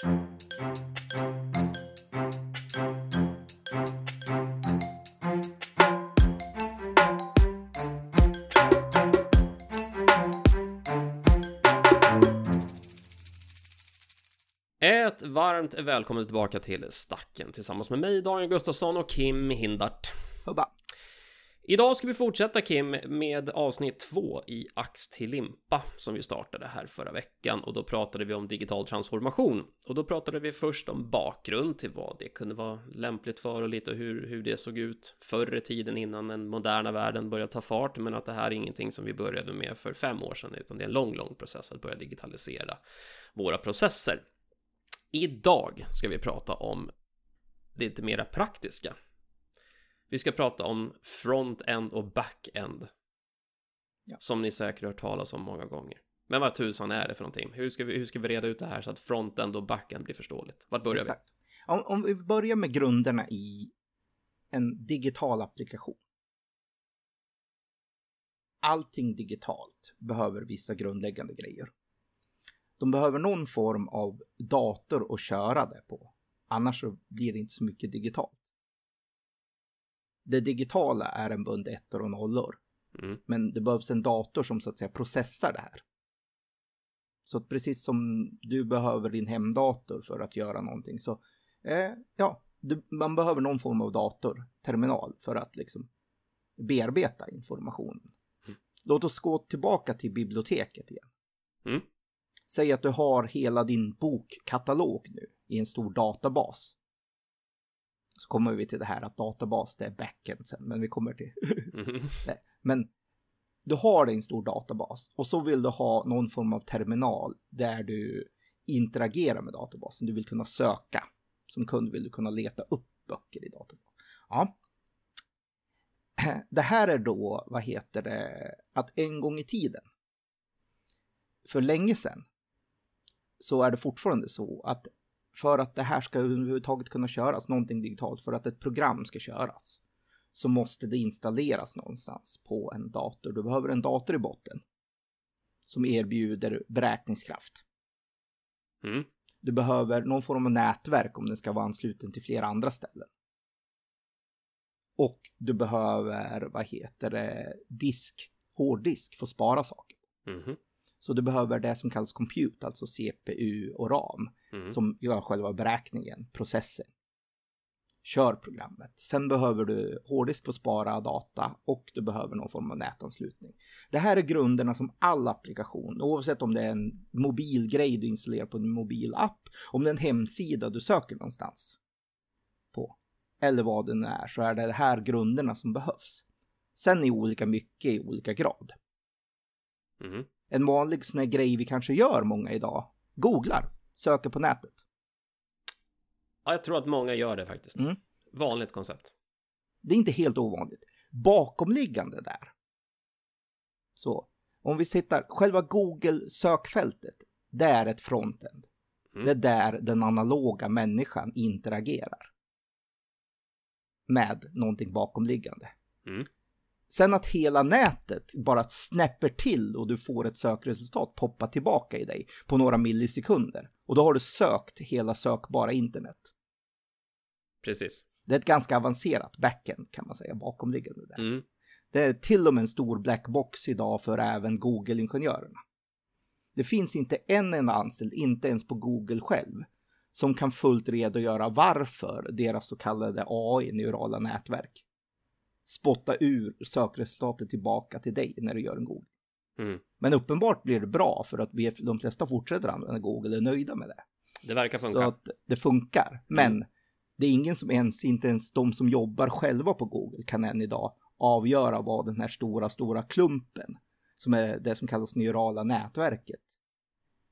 Ett varmt välkommen tillbaka till Stacken tillsammans med mig, Daniel Gustafsson och Kim Hindart. Hubba. Idag ska vi fortsätta Kim med avsnitt två i Ax till limpa som vi startade här förra veckan och då pratade vi om digital transformation och då pratade vi först om bakgrund till vad det kunde vara lämpligt för och lite hur, hur det såg ut förr i tiden innan den moderna världen började ta fart men att det här är ingenting som vi började med för fem år sedan utan det är en lång, lång process att börja digitalisera våra processer. Idag ska vi prata om det lite mera praktiska. Vi ska prata om front-end och back-end. Ja. Som ni säkert hört talas om många gånger. Men vad tusan är det för någonting? Hur ska vi, hur ska vi reda ut det här så att front-end och back-end blir förståeligt? Vart börjar Exakt. Om, om vi börjar med grunderna i en digital applikation. Allting digitalt behöver vissa grundläggande grejer. De behöver någon form av dator att köra det på. Annars blir det inte så mycket digitalt. Det digitala är en bund ettor och nollor. Mm. Men det behövs en dator som så att säga processar det här. Så precis som du behöver din hemdator för att göra någonting så eh, ja, du, man behöver någon form av dator, terminal för att liksom bearbeta informationen. Mm. Låt oss gå tillbaka till biblioteket igen. Mm. Säg att du har hela din bokkatalog nu i en stor databas. Så kommer vi till det här att databas det är backend sen, men vi kommer till. Nej, Men du har en stor databas och så vill du ha någon form av terminal där du interagerar med databasen. Du vill kunna söka. Som kund vill du kunna leta upp böcker i databasen. Ja. Det här är då, vad heter det, att en gång i tiden, för länge sedan, så är det fortfarande så att för att det här ska överhuvudtaget kunna köras, någonting digitalt, för att ett program ska köras, så måste det installeras någonstans på en dator. Du behöver en dator i botten som erbjuder beräkningskraft. Mm. Du behöver någon form av nätverk om den ska vara ansluten till flera andra ställen. Och du behöver, vad heter det, disk, hårddisk för att spara saker. Mhm. Så du behöver det som kallas compute, alltså CPU och RAM, Mm. som gör själva beräkningen, processen. Kör programmet. Sen behöver du hårddisk för att spara data och du behöver någon form av nätanslutning. Det här är grunderna som all applikation, oavsett om det är en mobilgrej du installerar på en mobilapp, om det är en hemsida du söker någonstans på, eller vad det nu är, så är det de här grunderna som behövs. Sen i olika mycket i olika grad. Mhm. En vanlig sån här grej vi kanske gör många idag, googlar, söker på nätet. Ja, jag tror att många gör det faktiskt. Mm. Vanligt koncept. Det är inte helt ovanligt. Bakomliggande där. Så om vi tittar, själva Google-sökfältet, det är ett frontend. Mm. Det är där den analoga människan interagerar. Med någonting bakomliggande. Mm. Sen att hela nätet bara snäpper till och du får ett sökresultat poppa tillbaka i dig på några millisekunder. Och då har du sökt hela sökbara internet. Precis. Det är ett ganska avancerat backend kan man säga bakomliggande där. Mm. Det är till och med en stor blackbox idag för även Google-ingenjörerna. Det finns inte en enda anställd, inte ens på Google själv, som kan fullt redogöra varför deras så kallade AI, neurala nätverk, spottar ur sökresultatet tillbaka till dig när du gör en Google. Mm. Men uppenbart blir det bra för att vi, de flesta fortsätter använda Google och är nöjda med det. Det verkar funka. Så att det funkar. Men det är ingen som ens, inte ens de som jobbar själva på Google kan än idag avgöra vad den här stora, stora klumpen, som är det som kallas neurala nätverket,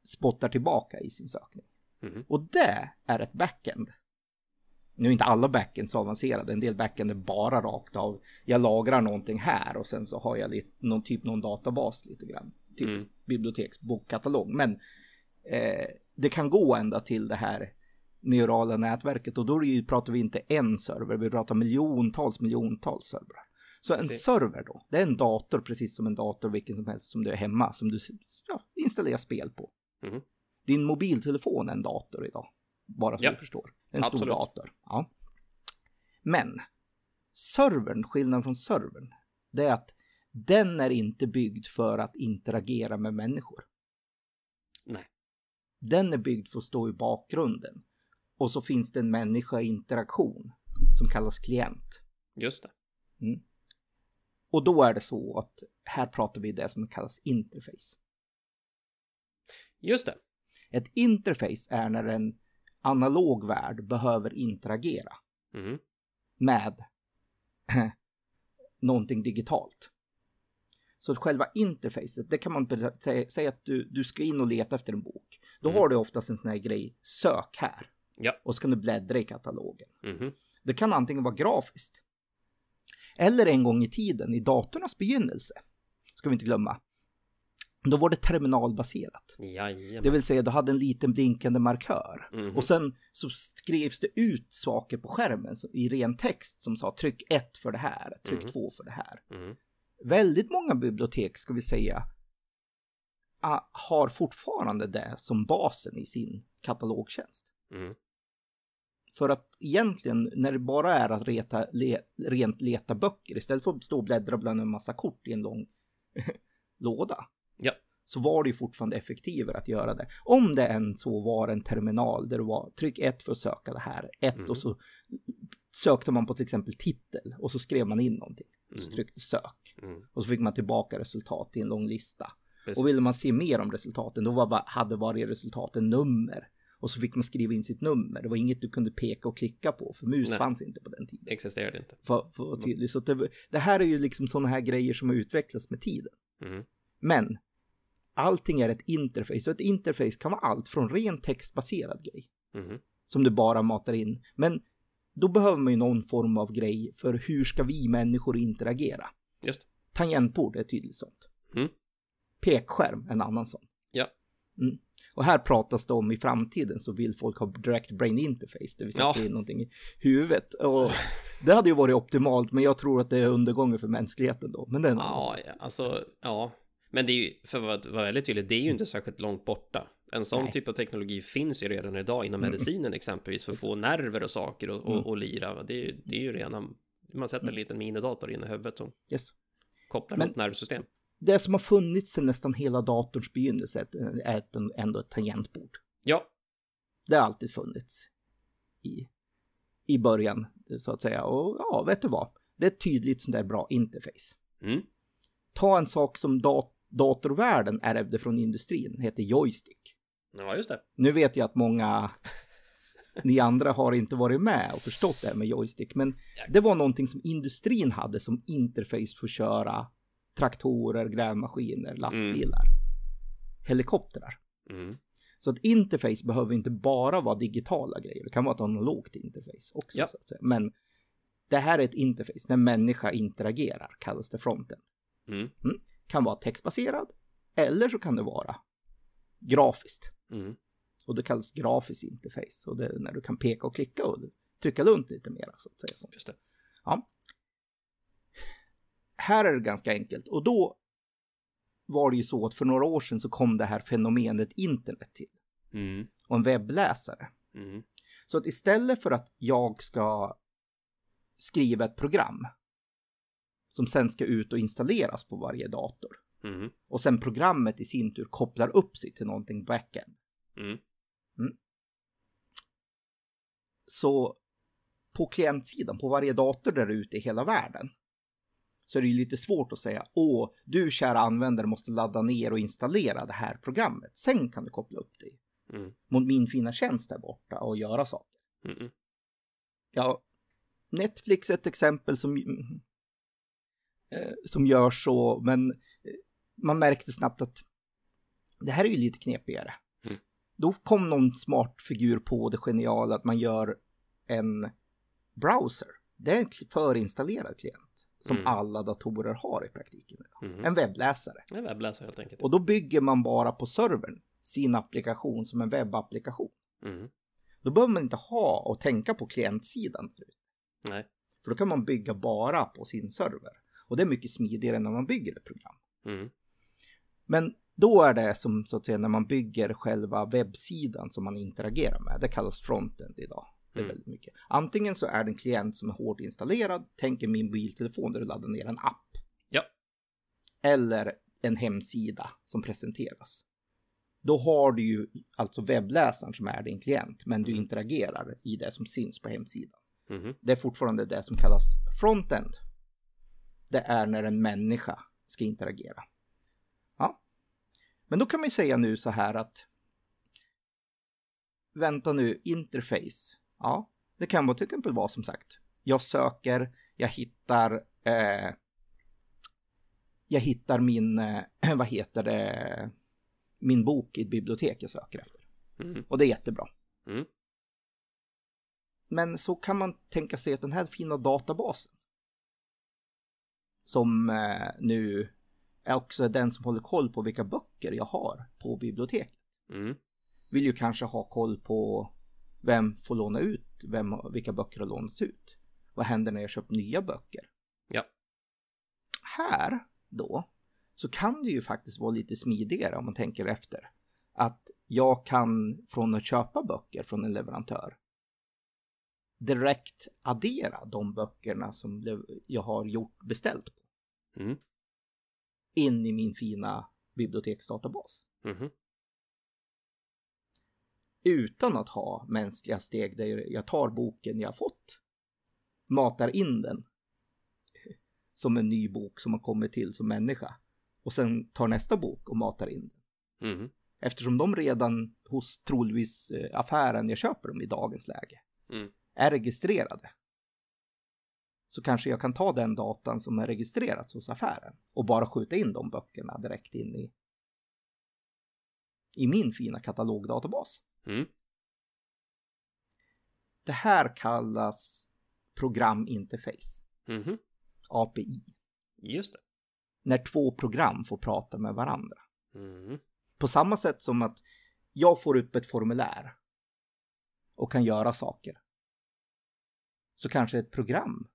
spottar tillbaka i sin sökning. Mhm. Och det är ett backend. Nu är inte alla backends avancerade, en del backend är bara rakt av, jag lagrar någonting här och sen så har jag lite, någon typ någon databas lite grann. Typ Mm. biblioteksbokkatalog. Men eh, det kan gå ända till det här neurala nätverket och då ju, pratar vi inte en server, vi pratar miljontals, miljontals servrar. Så en Precis. server då, det är en dator precis som en dator vilken som helst som du är hemma som du ja, installerar spel på. Mhm. Din mobiltelefon är en dator idag. Bara så Ja. du förstår. En stor Absolut. dator. Ja. Men servern, skillnaden från servern, det är att den är inte byggd för att interagera med människor. Nej. Den är byggd för att stå i bakgrunden. Och så finns det en människa i interaktion som kallas klient. Just det. Och då är det så att här pratar vi det som kallas interface. Just det. Ett interface är när en analog värld behöver interagera Mhm. med någonting digitalt. Så själva interfacet, det kan man säga, att du, du ska in och leta efter en bok. Då Mm. har du oftast en sån här grej, sök här. Ja. Och så kan du bläddra i katalogen. Mhm. Det kan antingen vara grafiskt. Eller en gång i tiden, i datornas begynnelse, ska vi inte glömma. Då var det terminalbaserat. Jajamän. Det vill säga, du hade en liten blinkande markör. Mhm. Och sen så skrevs det ut saker på skärmen i ren text som sa tryck 1 för det här, tryck Mhm. 2 för det här. Mhm. Väldigt många bibliotek, ska vi säga, har fortfarande det som basen i sin katalogtjänst. Mhm. För att egentligen när det bara är att reta, le, rent leta böcker istället för att stå och bläddra bland en massa kort i en lång låda. Ja. Så var det ju fortfarande effektivare att göra det. Om det än så var en terminal där det var tryck ett för att söka det här, ett Mm. och så sökte man på till exempel titel och så skrev man in någonting. Och så Mm. tryckte sök Mm. och så fick man tillbaka resultat i en lång lista. Precis. Och ville man se mer om resultaten då var, hade varje resultat en nummer. Och så fick man skriva in sitt nummer. Det var inget du kunde peka och klicka på för mus Nej. fanns inte på den tiden. Existerade inte. För, för att vara tydlig. Så det, det här är ju liksom sådana här grejer som har utvecklats med tiden. Mhm. Men allting är ett interface och ett interface kan vara allt från ren textbaserad grej Mhm. som du bara matar in. Men då behöver man ju någon form av grej för hur ska vi människor interagera? Just. Tangentbord är tydligt sånt. Mm. Pekskärm en annan sån. Ja. Mm. Och här pratas det om i framtiden så vill folk ha direct brain interface, det vill sätta Ja. in någonting i huvudet. Och det hade ju varit optimalt, men jag tror att det är undergången för mänskligheten då. Men det är en annan Ja, sak. ja, alltså, ja. Men det är ju, för att vara väldigt tydligt, det är ju inte särskilt långt borta. En sån Nej. typ av teknologi finns ju redan idag inom Mm. medicinen exempelvis för att få nerver och saker och, Mm. och, och lira. Det är, ju- det är ju rena, man sätter en liten minidator in i huvudet som Yes. kopplar Men- mot nervsystem. Det som har funnits sedan nästan hela datorns begynnelse är ett, ändå ett tangentbord. Ja, Det har alltid funnits i, i början, så att säga. Och ja, vet du vad? Det är ett tydligt sånt där bra interface. mm. Ta en sak som dat datorvärlden ärvde från industrin, heter joystick. ja just det. Nu vet jag att många ni andra har inte varit med och förstått det här med joystick, men det var någonting som industrin hade som interface för att köra traktorer, grävmaskiner, lastbilar, helikoptrar. Mm. Så att interface behöver inte bara vara digitala grejer, det kan vara ett analogt interface också. Ja. Så att säga. Men det här är ett interface, när människa interagerar, kallas det fronten. Mm. Kan vara textbaserad, eller så kan det vara grafiskt. Mm. Och det kallas grafiskt interface. Och det är när du kan peka och klicka och trycka runt lite mer så att säga. Så. Just det. Ja. Här är det ganska enkelt. Och då var det ju så att för några år sedan så kom det här fenomenet internet till. Mm. Och en webbläsare. Mm. Så att istället för att jag ska skriva ett program som sen ska ut och installeras på varje dator Mm. och sen programmet i sin tur kopplar upp sig till någonting backend. Mm. Så på klientsidan, på varje dator där ute i hela världen, så är det ju lite svårt att säga åh, du kära användare måste ladda ner och installera det här programmet. Sen kan du koppla upp dig Mm. mot min fina tjänst där borta och göra saker. Mm. Ja, Netflix är ett exempel som, som gör så, men eh, man märkte snabbt att det här är ju lite knepigare. Mm. Då kom någon smart figur på det geniala att man gör en browser. Det är en förinstallerad klient som Mm. alla datorer har i praktiken. Mm. En webbläsare. En webbläsare helt enkelt. Och då bygger man bara på servern sin applikation som en webbapplikation. Mm. Då behöver man inte ha och tänka på klientsidan. Nej. För då kan man bygga bara på sin server. Och det är mycket smidigare när man bygger ett program. Mm. Men Då är det som så att säga när man bygger själva webbsidan som man interagerar med. Det kallas frontend idag. Det är Mm. väldigt mycket. Antingen så är det en klient som är hårt installerad, tänker min mobiltelefon där du laddar ner en app. Ja. Eller en hemsida som presenteras. Då har du ju alltså webbläsaren som är din klient, men du Mm. interagerar i det som syns på hemsidan. Mhm. Det är fortfarande det som kallas frontend. Det är när en människa ska interagera. Ja. Men då kan man ju säga nu så här att vänta nu, interface. Ja, det kan vara till exempel vara som sagt. Jag söker, jag hittar eh, jag hittar min, eh, vad heter det, min bok i ett bibliotek jag söker efter. Mhm. Och det är jättebra. Mm. Men så kan man tänka sig att den här fina databasen som eh, nu är också den som håller koll på vilka böcker jag har på biblioteket. Mm. Vill ju kanske ha koll på vem får låna ut, vem, vilka böcker har lånats ut. Vad händer när jag köper nya böcker? Ja. Här då så kan det ju faktiskt vara lite smidigare om man tänker efter. Att jag kan från att köpa böcker från en leverantör direkt addera de böckerna som jag har gjort beställt på Mm. in i min fina biblioteksdatabas. Mhm. Utan att ha mänskliga steg där jag tar boken jag fått, matar in den som en ny bok som har kommit till som människa och sen tar nästa bok och matar in den. Mhm. Eftersom de redan hos troligtvis eh, affären jag köper dem i dagens läge Mm. Är registrerade. Så kanske jag kan ta den datan som är registrerats hos affären och bara skjuta in de böckerna direkt in i, i min fina katalogdatabas. Mm. Det här kallas programinterface, Mhm. API. Just det. När två program får prata med varandra. Mm. På samma sätt som att jag får upp ett formulär och kan göra saker. Så kanske ett program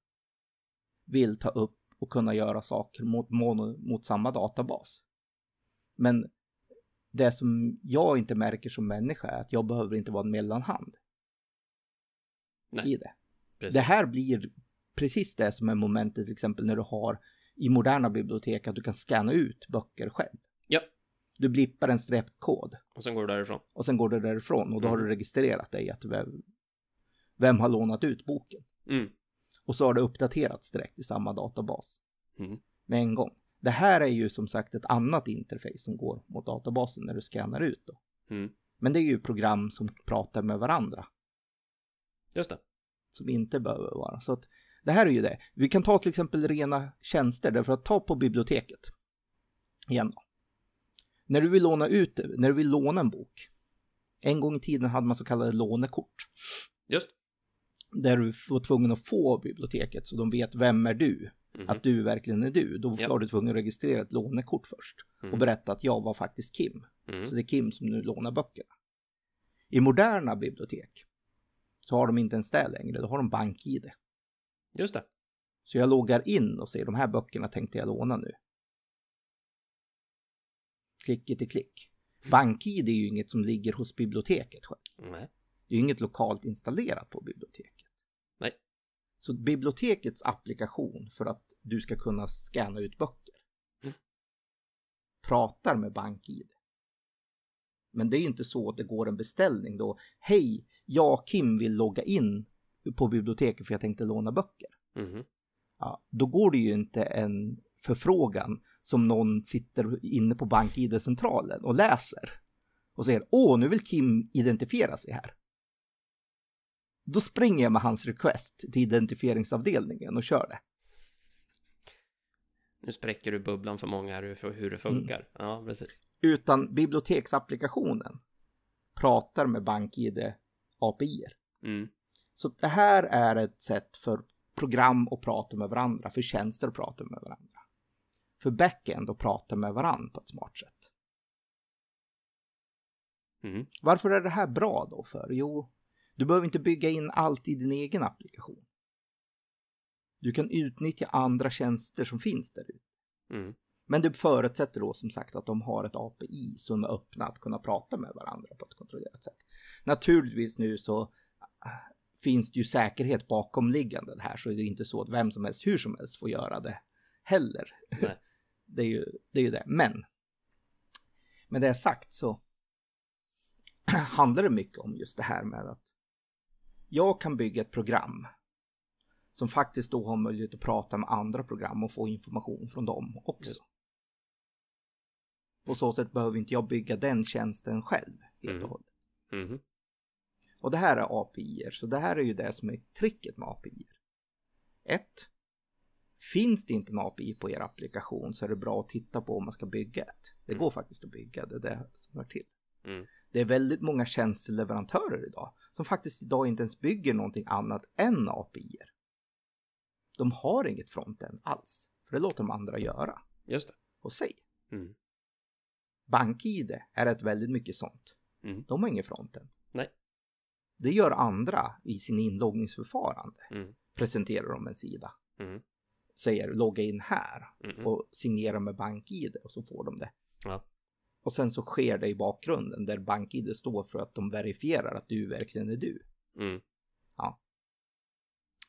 vill ta upp och kunna göra saker mot, mot, mot samma databas. Men det som jag inte märker som människa är att jag behöver inte vara en mellanhand Nej, i det. precis. Det här blir precis det som är momentet till exempel när du har i moderna bibliotek att du kan scanna ut böcker själv. Ja. Du blippar en streppkod Och sen går du därifrån. och sen går du därifrån och då har Mm. du registrerat dig att vem, vem har lånat ut boken. Mm. Och så har det uppdaterats direkt i samma databas Mm. med en gång. Det här är ju som sagt ett annat interface som går mot databasen när du scannar ut då. Mm. Men det är ju program som pratar med varandra Just det. som inte behöver vara. Så att det här är ju det. Vi kan ta till exempel rena tjänster därför att ta på biblioteket. Igen då. När du vill låna ut, när du vill låna en bok. En gång i tiden hade man så kallade lånekort. Just. Där du var tvungen att få biblioteket så de vet vem är du. Mhm. Att du verkligen är du. Då Ja. var du tvungen att registrera ett lånekort först. Mm. Och berätta att jag var faktiskt Kim. Mm. Så det är Kim som nu lånar böckerna. I moderna bibliotek så har de inte ens det längre. Då har de bank-id. Just det. Så jag loggar in och ser de här böckerna tänkte jag låna nu. Klick till klick. BankID är ju inget som ligger hos biblioteket själv. Nej. Det är ju inget lokalt installerat på biblioteket. Så bibliotekets applikation för att du ska kunna scanna ut böcker Mm. pratar med BankID. Men det är ju inte så att det går en beställning då. Hej, jag Kim vill logga in på biblioteket för jag tänkte låna böcker. Mhm. Ja, då går det ju inte en förfrågan som någon sitter inne på BankID-centralen och läser och säger åh, nu vill Kim identifiera sig här. Då springer jag med hans request till identifieringsavdelningen och kör det. Nu spräcker du bubblan för många här hur, hur det funkar. Ja, precis. Utan biblioteksapplikationen pratar med BankID API. Mm. Så det här är ett sätt för program att prata med varandra, för tjänster att prata med varandra. För backend att prata med varandra på ett smart sätt. Mm. Varför är det här bra då för? Jo, du behöver inte bygga in allt i din egen applikation. Du kan utnyttja andra tjänster som finns där ute. Mm. Men det förutsätter då som sagt att de har ett API som är öppna att kunna prata med varandra på ett kontrollerat sätt. Naturligtvis nu så äh, finns det ju säkerhet bakomliggande det här så det är inte så att vem som helst hur som helst får göra det heller. Det är ju det. Är ju det. Men med det sagt så handlar det mycket om just det här med att jag kan bygga ett program som faktiskt då har möjlighet att prata med andra program och få information från dem också. Just. På så sätt behöver inte jag bygga den tjänsten själv helt Mm. och hållet. Mhm. Och det här är API, så det här är ju det som är tricket med API. Ett. Finns det inte en API på er applikation så är det bra att titta på om man ska bygga ett. Det Mm. går faktiskt att bygga, det är det som hör till. Det är väldigt många tjänsteleverantörer idag som faktiskt idag inte ens bygger någonting annat än API. De har inget frontend alls, för det låter de andra göra. Just det. Och säg, Mm. BankID är ett väldigt mycket sånt. Mm. De har ingen frontend. Nej. Det gör andra i sin inloggningsförfarande. Mm. Presenterar de en sida. Mm. Säger logga in här och signera med BankID och så får de det. Ja. Och sen så sker det i bakgrunden där BankID står för att de verifierar att du verkligen är du. Mm. Ja.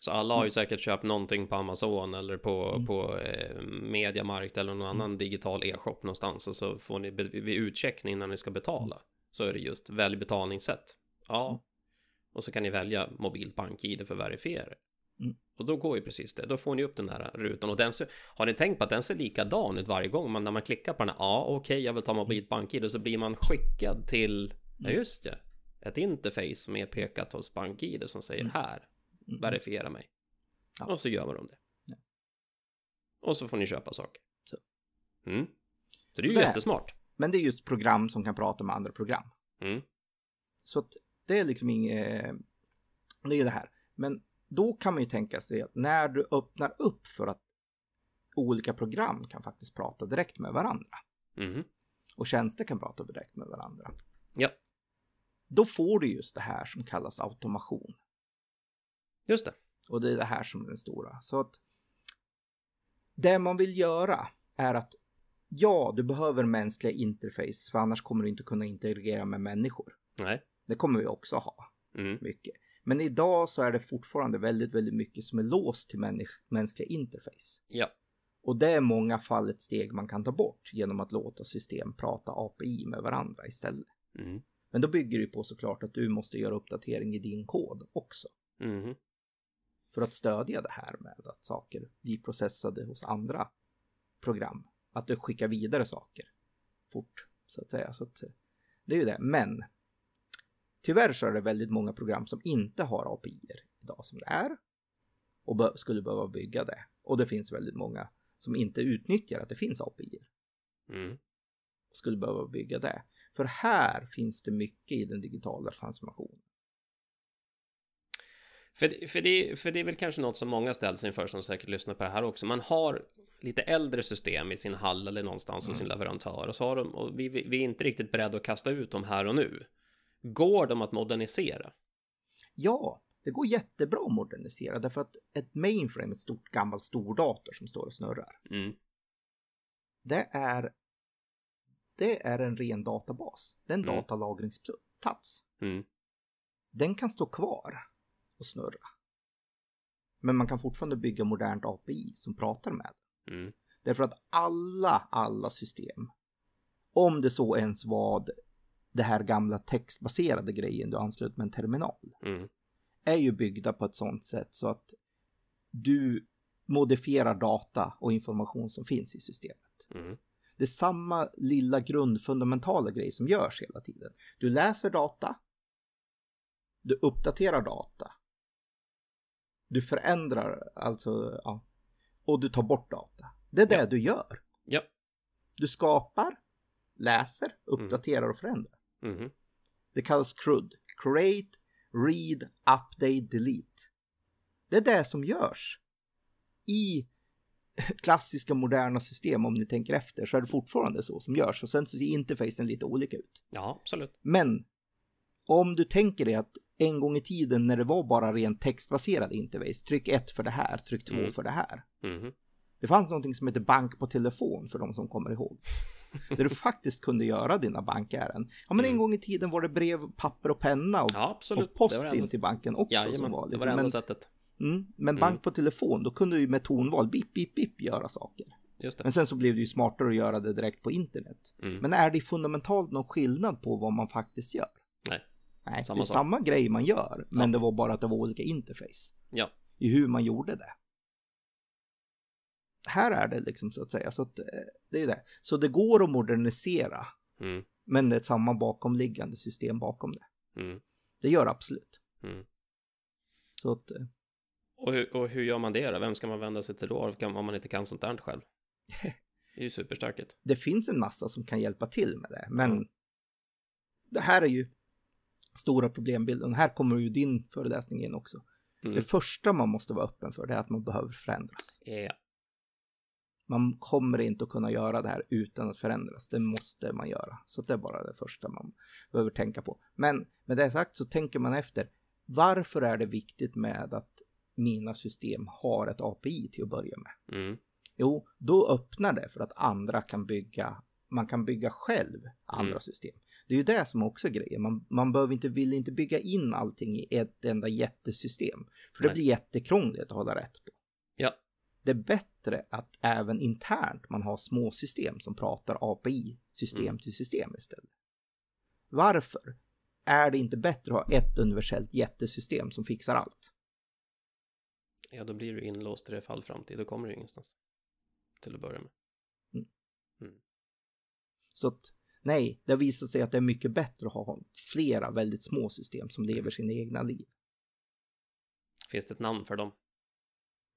Så alla har ju säkert köpt någonting på Amazon eller på, Mm. på eh, Mediamarkt eller någon annan digital e-shop någonstans och så får ni vid utcheckning när ni ska betala så är det just välj betalningssätt. Ja. Mm. Och så kan ni välja mobilt bank-id för verifiera. Mm. Och då går ju precis det. Då får ni upp den där rutan och den ser, har ni tänkt på att den ser likadan ut varje gång? Men när man klickar på den här, ja okej jag vill ta mobilt bank-id och så blir man skickad till, ja Mm. just det, ett interface som är pekat hos bank-id som säger Mm. här, verifiera mig. Ja. Och så gör man det. Ja. Och så får ni köpa saker. Så. Mm. Så det är ju Så där. jättesmart. Men det är just program som kan prata med andra program. Mm. Så att det är liksom inget, det är det här. Men då kan man ju tänka sig att när du öppnar upp för att olika program kan faktiskt prata direkt med varandra Mhm. och tjänster kan prata direkt med varandra. Ja, Då får du just det här som kallas automation. just det. Och det är det här som är den stora. Så att det man vill göra är att ja, du behöver mänskliga interface för annars kommer du inte kunna interagera med människor. Nej. Det kommer vi också ha Mm. mycket. Men idag så är det fortfarande väldigt, väldigt mycket som är låst till människ- mänskliga interface. Ja. Och det är många fall ett steg man kan ta bort genom att låta system prata API med varandra istället. Mm. Men då bygger det på såklart att du måste göra uppdatering i din kod också. Mhm. För att stödja det här med att saker blir processade hos andra program. Att du skickar vidare saker fort, så att säga. Så att, det är ju det. Men tyvärr så är det väldigt många program som inte har API idag som det är. Och skulle behöva bygga det. Och det finns väldigt många som inte utnyttjar att det finns API. Mm. Skulle behöva bygga det. För här finns det mycket i den digitala transformationen. För, det- för, det, för det är väl kanske något som många ställs inför som säkert lyssnar på det här också. Man har lite äldre system i sin hall eller någonstans hos sin leverantör och så har de, och vi, vi, vi är inte riktigt beredda att kasta ut dem här och nu. Går de att modernisera? Ja, det går jättebra att modernisera därför att ett mainframe, ett stort gammalt stordator som står och snurrar, Mm. det är, det är en ren databas. Det är en Mm. datalagringsplats. Mm. Den kan stå kvar och snurra. Men man kan fortfarande bygga modernt API som pratar med den. Mm. Därför att alla, alla system, om det så ens var det här gamla textbaserade grejen du anslöt med en terminal, Mm. är ju byggda på ett sånt sätt så att du modifierar data och information som finns i systemet. Mm. Det är samma lilla grundfundamentala grej som görs hela tiden. Du läser data. Du uppdaterar data. Du förändrar, alltså, ja. Och du tar bort data. Det är det Ja. du gör. Ja. Du skapar, läser, uppdaterar och förändrar. Mhm. Det kallas CRUD. Create, Read, Update, Delete. Det är det som görs. I klassiska moderna system, om ni tänker efter, så är det fortfarande så som görs. Och sen så ser interfacen lite olika ut. Ja, absolut. Men om du tänker dig att en gång i tiden när det var bara rent textbaserad interface, tryck ett för det här, tryck två Mm. för det här. Mhm. Det fanns någonting som heter bank på telefon för de som kommer ihåg. där du faktiskt kunde göra dina bankärenden. Ja, men en Mm. gång i tiden var det brev, papper och penna och, Ja, och post det det in enda, till banken också. Jajamän, som var, det liksom. var det enda men, sättet. mm, men bank på telefon, då kunde du med tonval bip, bip, bip göra saker. Det. Men sen så blev det ju smartare att göra det direkt på internet. Mm. Men är det fundamentalt någon skillnad på vad man faktiskt gör? Nej. Nej, Samma det är sak. samma grej man gör, men Ja. det var bara att det var olika interface Ja. i hur man gjorde det. Här är det liksom så att säga, så att eh, det är det. Så det går att modernisera, Mm. men det är samma bakomliggande system bakom det. Mm. Det gör det absolut. Mm. Så att, eh, Och, hur, och hur gör man det då? Vem ska man vända sig till då om man inte kan sånt där själv? Det är ju superstarkt. det finns en massa som kan hjälpa till med det, men Mm. det här är ju stora problembilden. Här kommer ju din föreläsning in också. Mm. Det första man måste vara öppen för det är att man behöver förändras. Ja. Man kommer inte att kunna göra det här utan att förändras. Det måste man göra. Så det är bara det första man behöver tänka på. Men med det sagt så tänker man efter. Varför är det viktigt med att mina system har ett API till att börja med? Mm. Jo, då öppnar det för att andra kan bygga, man kan bygga själv andra Mm. system. Det är ju det som också är grejen. Man, man behöver inte, vill inte bygga in allting i ett enda jättesystem. För det Nej. blir jättekrångligt att hålla rätt på. Ja. Det är bättre att även internt man har små system som pratar API system Mm. till system istället. Varför är det inte bättre att ha ett universellt jättesystem som fixar allt? Ja, då blir du inlåst i det fall framtid. Då kommer du ingenstans. Till att börja med. Så att nej, det har visat sig att det är mycket bättre att ha flera väldigt små system som lever sina egna liv. Finns det ett namn för dem?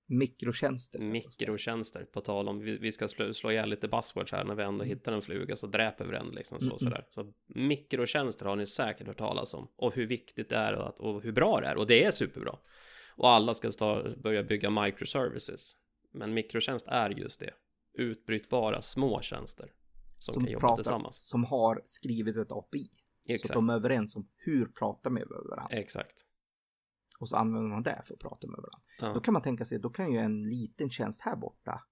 Mikrotjänster. Mikrotjänster, på tal om, vi, vi ska slå, slå ihjäl lite buzzwords här när vi ändå hittar en fluga så dräper vi den liksom så Mm, sådär. Så mikrotjänster har ni säkert hört talas om och hur viktigt det är och, att, och hur bra det är och det är superbra. Och alla ska sta, börja bygga microservices. Men mikrotjänst är just det. Utbrytbara små tjänster som, kan jobba tillsammans. som har skrivit ett API. Så Exakt. att de är överens om hur pratar med varandra. Exakt. Och så använder man det för att prata med varandra. Ja. Då kan man tänka sig, då kan ju en liten tjänst här borta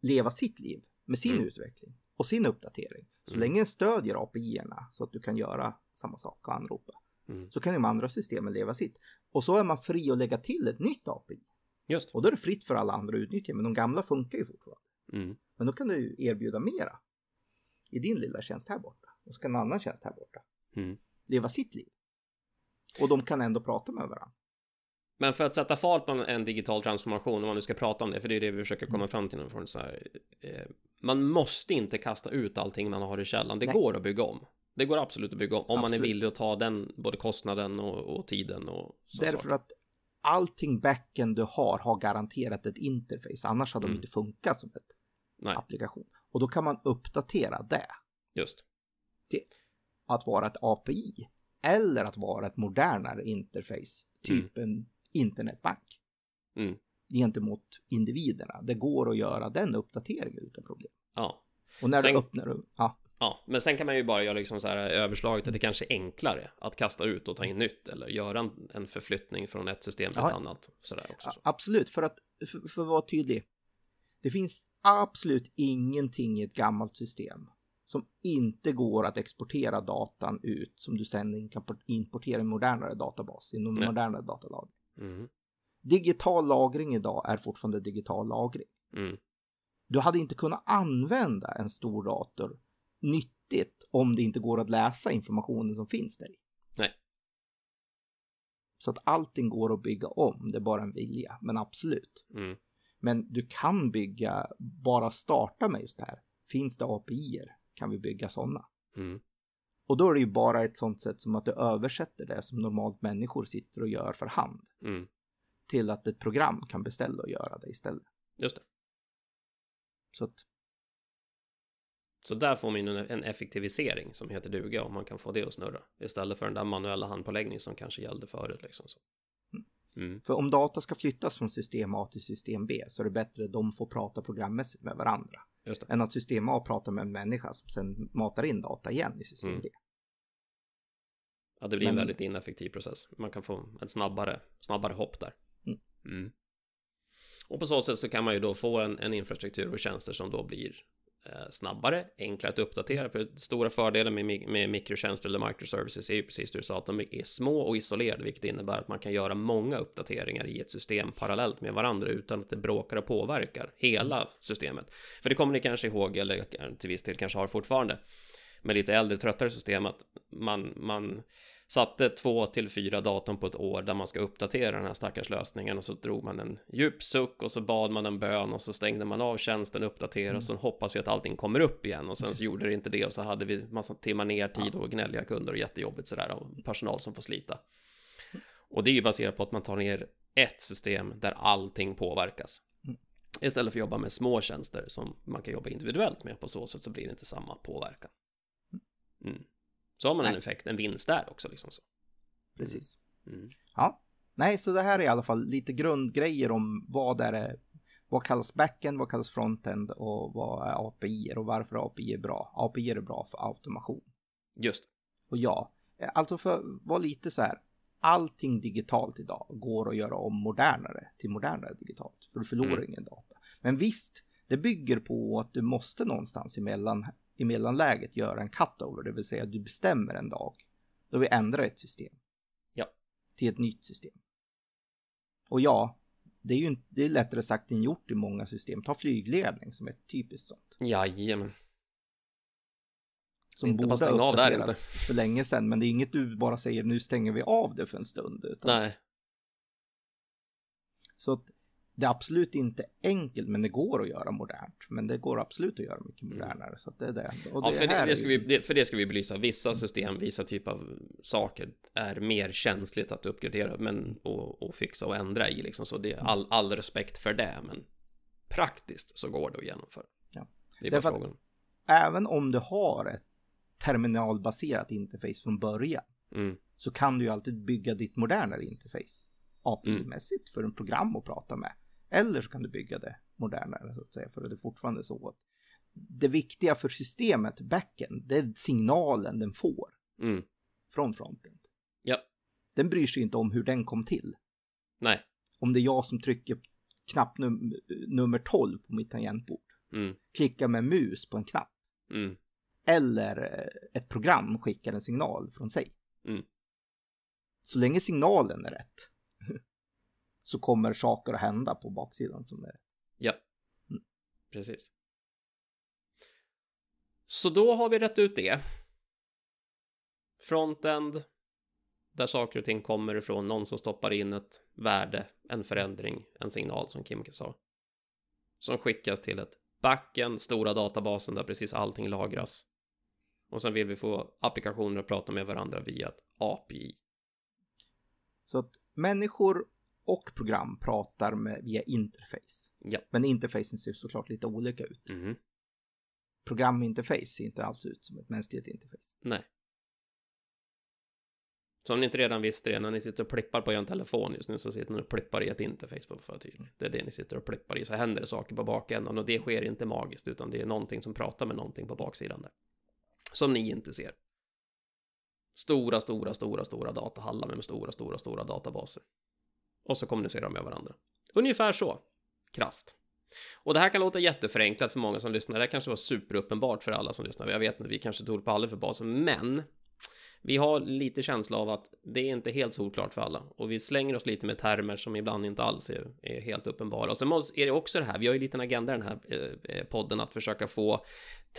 leva sitt liv med sin Mm. utveckling och sin uppdatering. Så Mm. länge den stödjer API-erna så att du kan göra samma sak och anropa. Mm. Så kan de andra systemen leva sitt. Och så är man fri att lägga till ett nytt API. Just. Och då är det fritt för alla andra att utnyttja, men de gamla funkar ju fortfarande. Mm. Men då kan du ju erbjuda mera i din lilla tjänst här borta. Och så kan en annan tjänst här borta Mm. leva sitt liv. Och de kan ändå prata med varandra. Men för att sätta fart på en, digital transformation, om man nu ska prata om det, för det är det vi försöker komma fram till nu. Från så här, eh, man måste inte kasta ut allting man har i källan. Det Nej. går att bygga om. Det går absolut att bygga om, om man är Absolut. villig att ta den, både kostnaden och, och tiden och så Därför saker. att allting backend du har har garanterat ett interface. Annars hade Mm. de inte funkat som ett Nej, applikation. Och då kan man uppdatera det just. att vara ett API eller att vara ett modernare interface, typ en internetbank Mm. gentemot individerna. Det går att göra den uppdateringen utan problem. Ja. Och när Sen- du öppnar upp, ja, Ja, men sen kan man ju bara göra liksom så här överslaget att det kanske är enklare att kasta ut och ta in nytt eller göra en, en förflyttning från ett system till Ja. ett annat. Sådär också. Så. absolut, för att, för, för att vara tydlig. Det finns absolut ingenting i ett gammalt system som inte går att exportera datan ut som du sen kan importera i en modernare databas, i en modernare datalag. Mm. Digital lagring idag är fortfarande digital lagring. Mm. Du hade inte kunnat använda en stor dator nyttigt om det inte går att läsa informationen som finns där i. Nej. Så att allting går att bygga om, det är bara en vilja, men absolut. Mm. Men du kan bygga, bara starta med just det här. Finns det API-er kan vi bygga sådana. Mm. Och då är det ju bara ett sånt sätt som att du översätter det som normalt människor sitter och gör för hand Mm. till att ett program kan beställa och göra det istället. Just det. Så att, Så där får man en, en effektivisering som heter duga om man kan få det att snurra. Istället för den där manuella handpåläggning som kanske gällde förut liksom. Så. Mm. för om data ska flyttas från system A till system B så är det bättre att de får prata programmässigt med varandra. Än att system A pratar med en människa som sen matar in data igen i system Mm. B. Ja, det blir en Men- väldigt ineffektiv process. Man kan få ett snabbare, snabbare hopp där. Mm. Mm. Och på så sätt så kan man ju då få en, en infrastruktur och tjänster som då blir Eh, snabbare, enklare att uppdatera. För stora fördelen med, med mikrotjänster eller microservices är ju precis det du sa, att de är små och isolerade, vilket innebär att man kan göra många uppdateringar i ett system parallellt med varandra utan att det bråkar och påverkar hela systemet. För det kommer ni kanske ihåg, eller till viss del kanske har fortfarande, med lite äldre, tröttare system, att man, man satte två till fyra datum på ett år där man ska uppdatera den här stackars lösningen och så drog man en djup suck och så bad man en bön och så stängde man av tjänsten, uppdatera mm. och så hoppas vi att allting kommer upp igen och sen så gjorde det inte det och så hade vi massa timmar ner tid och gnälliga kunder och jättejobbigt sådär och personal som får slita. Och det är ju baserat på att man tar ner ett system där allting påverkas. Mm. Istället för att jobba med små tjänster som man kan jobba individuellt med på så sätt så blir det inte samma påverkan. Mm. Så har man Nej. en effekt, en vinst där också liksom så. Precis. Mm. mm. Ja. Nej, så det här är i alla fall lite grundgrejer om vad är det, vad kallas backend, vad kallas frontend och vad är API och varför API är bra. API är bra för automation. Just. Och ja, alltså för att vara lite så här, allting digitalt idag går att göra om modernare till modernare digitalt, för du förlorar mm. ingen data. Men visst, det bygger på att du måste någonstans emellan i mellanläget göra en cutover, det vill säga du bestämmer en dag då vi ändrar ett system. Ja. Till ett nytt system. Och ja, det är ju det är lättare sagt än gjort i många system. Ta flygledning som ett typiskt sånt. Jajamän. Som borde ha uppdaterats för länge sedan, men det är inget du bara säger nu stänger vi av det för en stund. Utan... Nej. Så att det är absolut inte enkelt, men det går att göra modernt. Men det går absolut att göra mycket mm. modernare. Så det är det. Och ja, för, det, det ska vi, för det ska vi belysa. Vissa system, vissa typer av saker är mer känsligt att uppgradera men, och, och fixa och ändra i. Liksom. Så det är all, all respekt för det. Men praktiskt så går det att genomföra. Ja. Det är bara frågan. Även om du har ett terminalbaserat interface från början mm. så kan du ju alltid bygga ditt modernare interface API-mässigt mm. för en program att prata med. Eller så kan du bygga det modernare så att säga, för det är fortfarande så att det viktiga för systemet, backen, det är signalen den får mm. från fronten. Ja. Den bryr sig inte om hur den kom till. Nej. Om det är jag som trycker knapp num nummer 12 på mitt tangentbord. Mm. Klickar med mus på en knapp. Mm. Eller eh, ett program skickar en signal från sig. Mm. Så länge signalen är rätt så kommer saker att hända på baksidan som är. Ja, mm. precis. Så då har vi rätt ut det. Frontend, där saker och ting kommer ifrån, någon som stoppar in ett värde, en förändring, en signal som Kim sa. Som skickas till ett backen, stora databasen där precis allting lagras. Och sen vill vi få applikationer att prata med varandra via ett API. Så att människor och program pratar med, via interface. Ja. Men interfacen ser såklart lite olika ut. Mm. Programinterface ser inte alls ut som ett mänskligt interface. Nej. Så om ni inte redan visste det, när ni sitter och plippar på er telefon just nu så sitter ni och plippar i ett interface på för Det är det ni sitter och plippar i, så händer det saker på bakändan och det sker inte magiskt utan det är någonting som pratar med någonting på baksidan där. Som ni inte ser. Stora, stora, stora, stora datahallar med stora, stora, stora databaser och så kommunicerar de med varandra. Ungefär så, krast. Och det här kan låta jätteförenklat för många som lyssnar. Det här kanske var superuppenbart för alla som lyssnar. Jag vet att vi kanske tog det på alldeles för basen, men vi har lite känsla av att det är inte helt solklart för alla och vi slänger oss lite med termer som ibland inte alls är, är helt uppenbara. Och sen är det också det här, vi har ju en liten agenda i den här eh, eh, podden att försöka få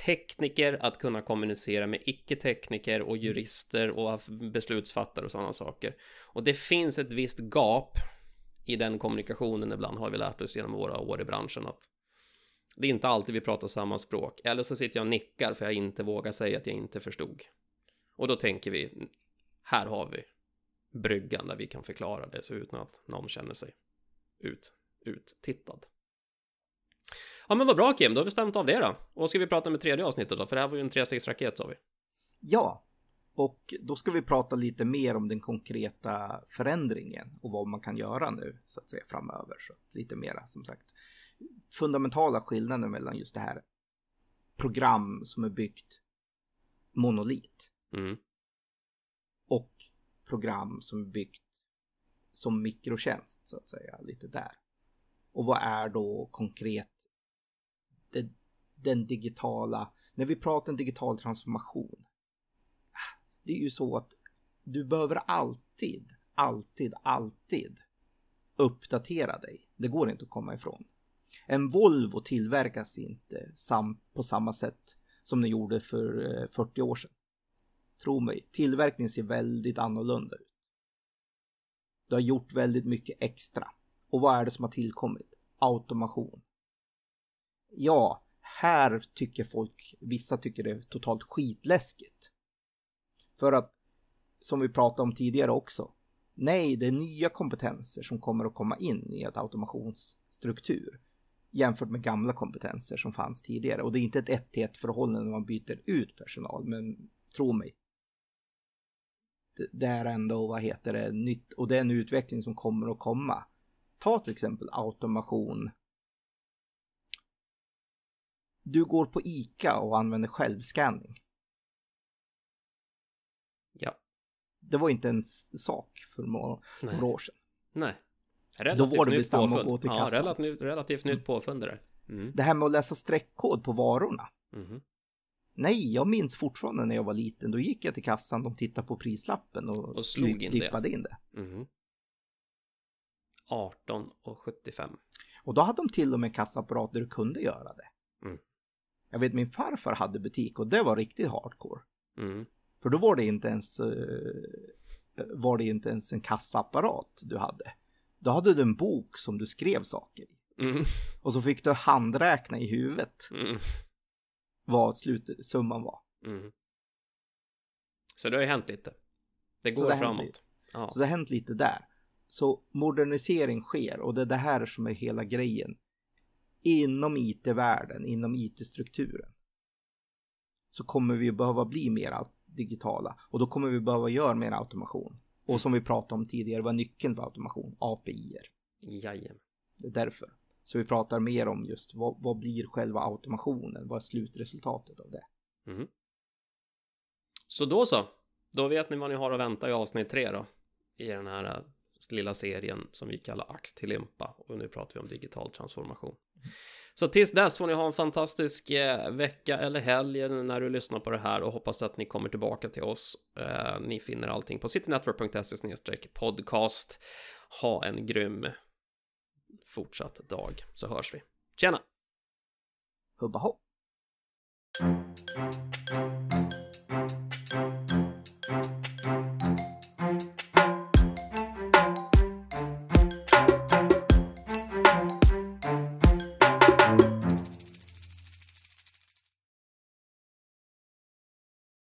tekniker att kunna kommunicera med icke-tekniker och jurister och beslutsfattare och sådana saker. Och det finns ett visst gap i den kommunikationen ibland har vi lärt oss genom våra år i branschen att det är inte alltid vi pratar samma språk. Eller så sitter jag och nickar för jag inte vågar säga att jag inte förstod. Och då tänker vi, här har vi bryggan där vi kan förklara det så utan att någon känner sig ut, uttittad. Ja men vad bra Kim, då har vi stämt av det då. Och ska vi prata med tredje avsnittet då? För det här var ju en trestegsraket sa vi. Ja, och då ska vi prata lite mer om den konkreta förändringen och vad man kan göra nu så att säga framöver. Så lite mera som sagt fundamentala skillnader mellan just det här program som är byggt monolit. Mm. Och program som är byggt som mikrotjänst så att säga, lite där. Och vad är då konkret det, den digitala, när vi pratar en digital transformation. Ah, det är ju så att du behöver alltid, alltid, alltid uppdatera dig. Det går inte att komma ifrån. En Volvo tillverkas inte sam på samma sätt som den gjorde för eh, 40 år sedan. Tro mig, tillverkningen ser väldigt annorlunda ut. Du har gjort väldigt mycket extra. Och vad är det som har tillkommit? Automation. Ja, här tycker folk, vissa tycker det är totalt skitläskigt. För att, som vi pratade om tidigare också, nej, det är nya kompetenser som kommer att komma in i ett automationsstruktur jämfört med gamla kompetenser som fanns tidigare. Och det är inte ett ett till ett förhållande när man byter ut personal, men tro mig. Det är ändå, vad heter det, nytt och det är en utveckling som kommer att komma. Ta till exempel automation. Du går på ICA och använder självscanning. Ja. Det var inte en sak för några år sedan. Nej. Relativt Då var det bestämt att gå till kassan. Ja, relativt, relativt nytt påfund det där. Mm. Det här med att läsa streckkod på varorna. Mm. Nej, jag minns fortfarande när jag var liten. Då gick jag till kassan, de tittade på prislappen och, och slog in det. in det. Mm. 18 och 75. Och då hade de till och med kassaapparat där du kunde göra det. Mm. Jag vet min farfar hade butik och det var riktigt hardcore. Mm. För då var det inte ens uh, var det inte ens en kassaapparat du hade. Då hade du en bok som du skrev saker i. Mm. Och så fick du handräkna i huvudet. Mm. Vad slutsumman var. Mm. Så det har ju hänt lite. Det går det framåt. Ja. Så det har hänt lite där. Så modernisering sker och det är det här som är hela grejen. Inom IT-världen, inom IT-strukturen. Så kommer vi behöva bli mer digitala och då kommer vi behöva göra mer automation. Och som vi pratade om tidigare, vad nyckeln för automation? API-er. Jajamän. Det är därför. Så vi pratar mer om just vad, vad blir själva automationen? Vad är slutresultatet av det? Mm. Så då så. Då vet ni vad ni har att vänta i avsnitt tre då. I den här äh, lilla serien som vi kallar Ax till limpa. Och nu pratar vi om digital transformation. Så tills dess får ni ha en fantastisk eh, vecka eller helg när du lyssnar på det här och hoppas att ni kommer tillbaka till oss. Eh, ni finner allting på citynetwork.se podcast. Ha en grym fortsatt dag så hörs vi. Tjena! Hubba hopp!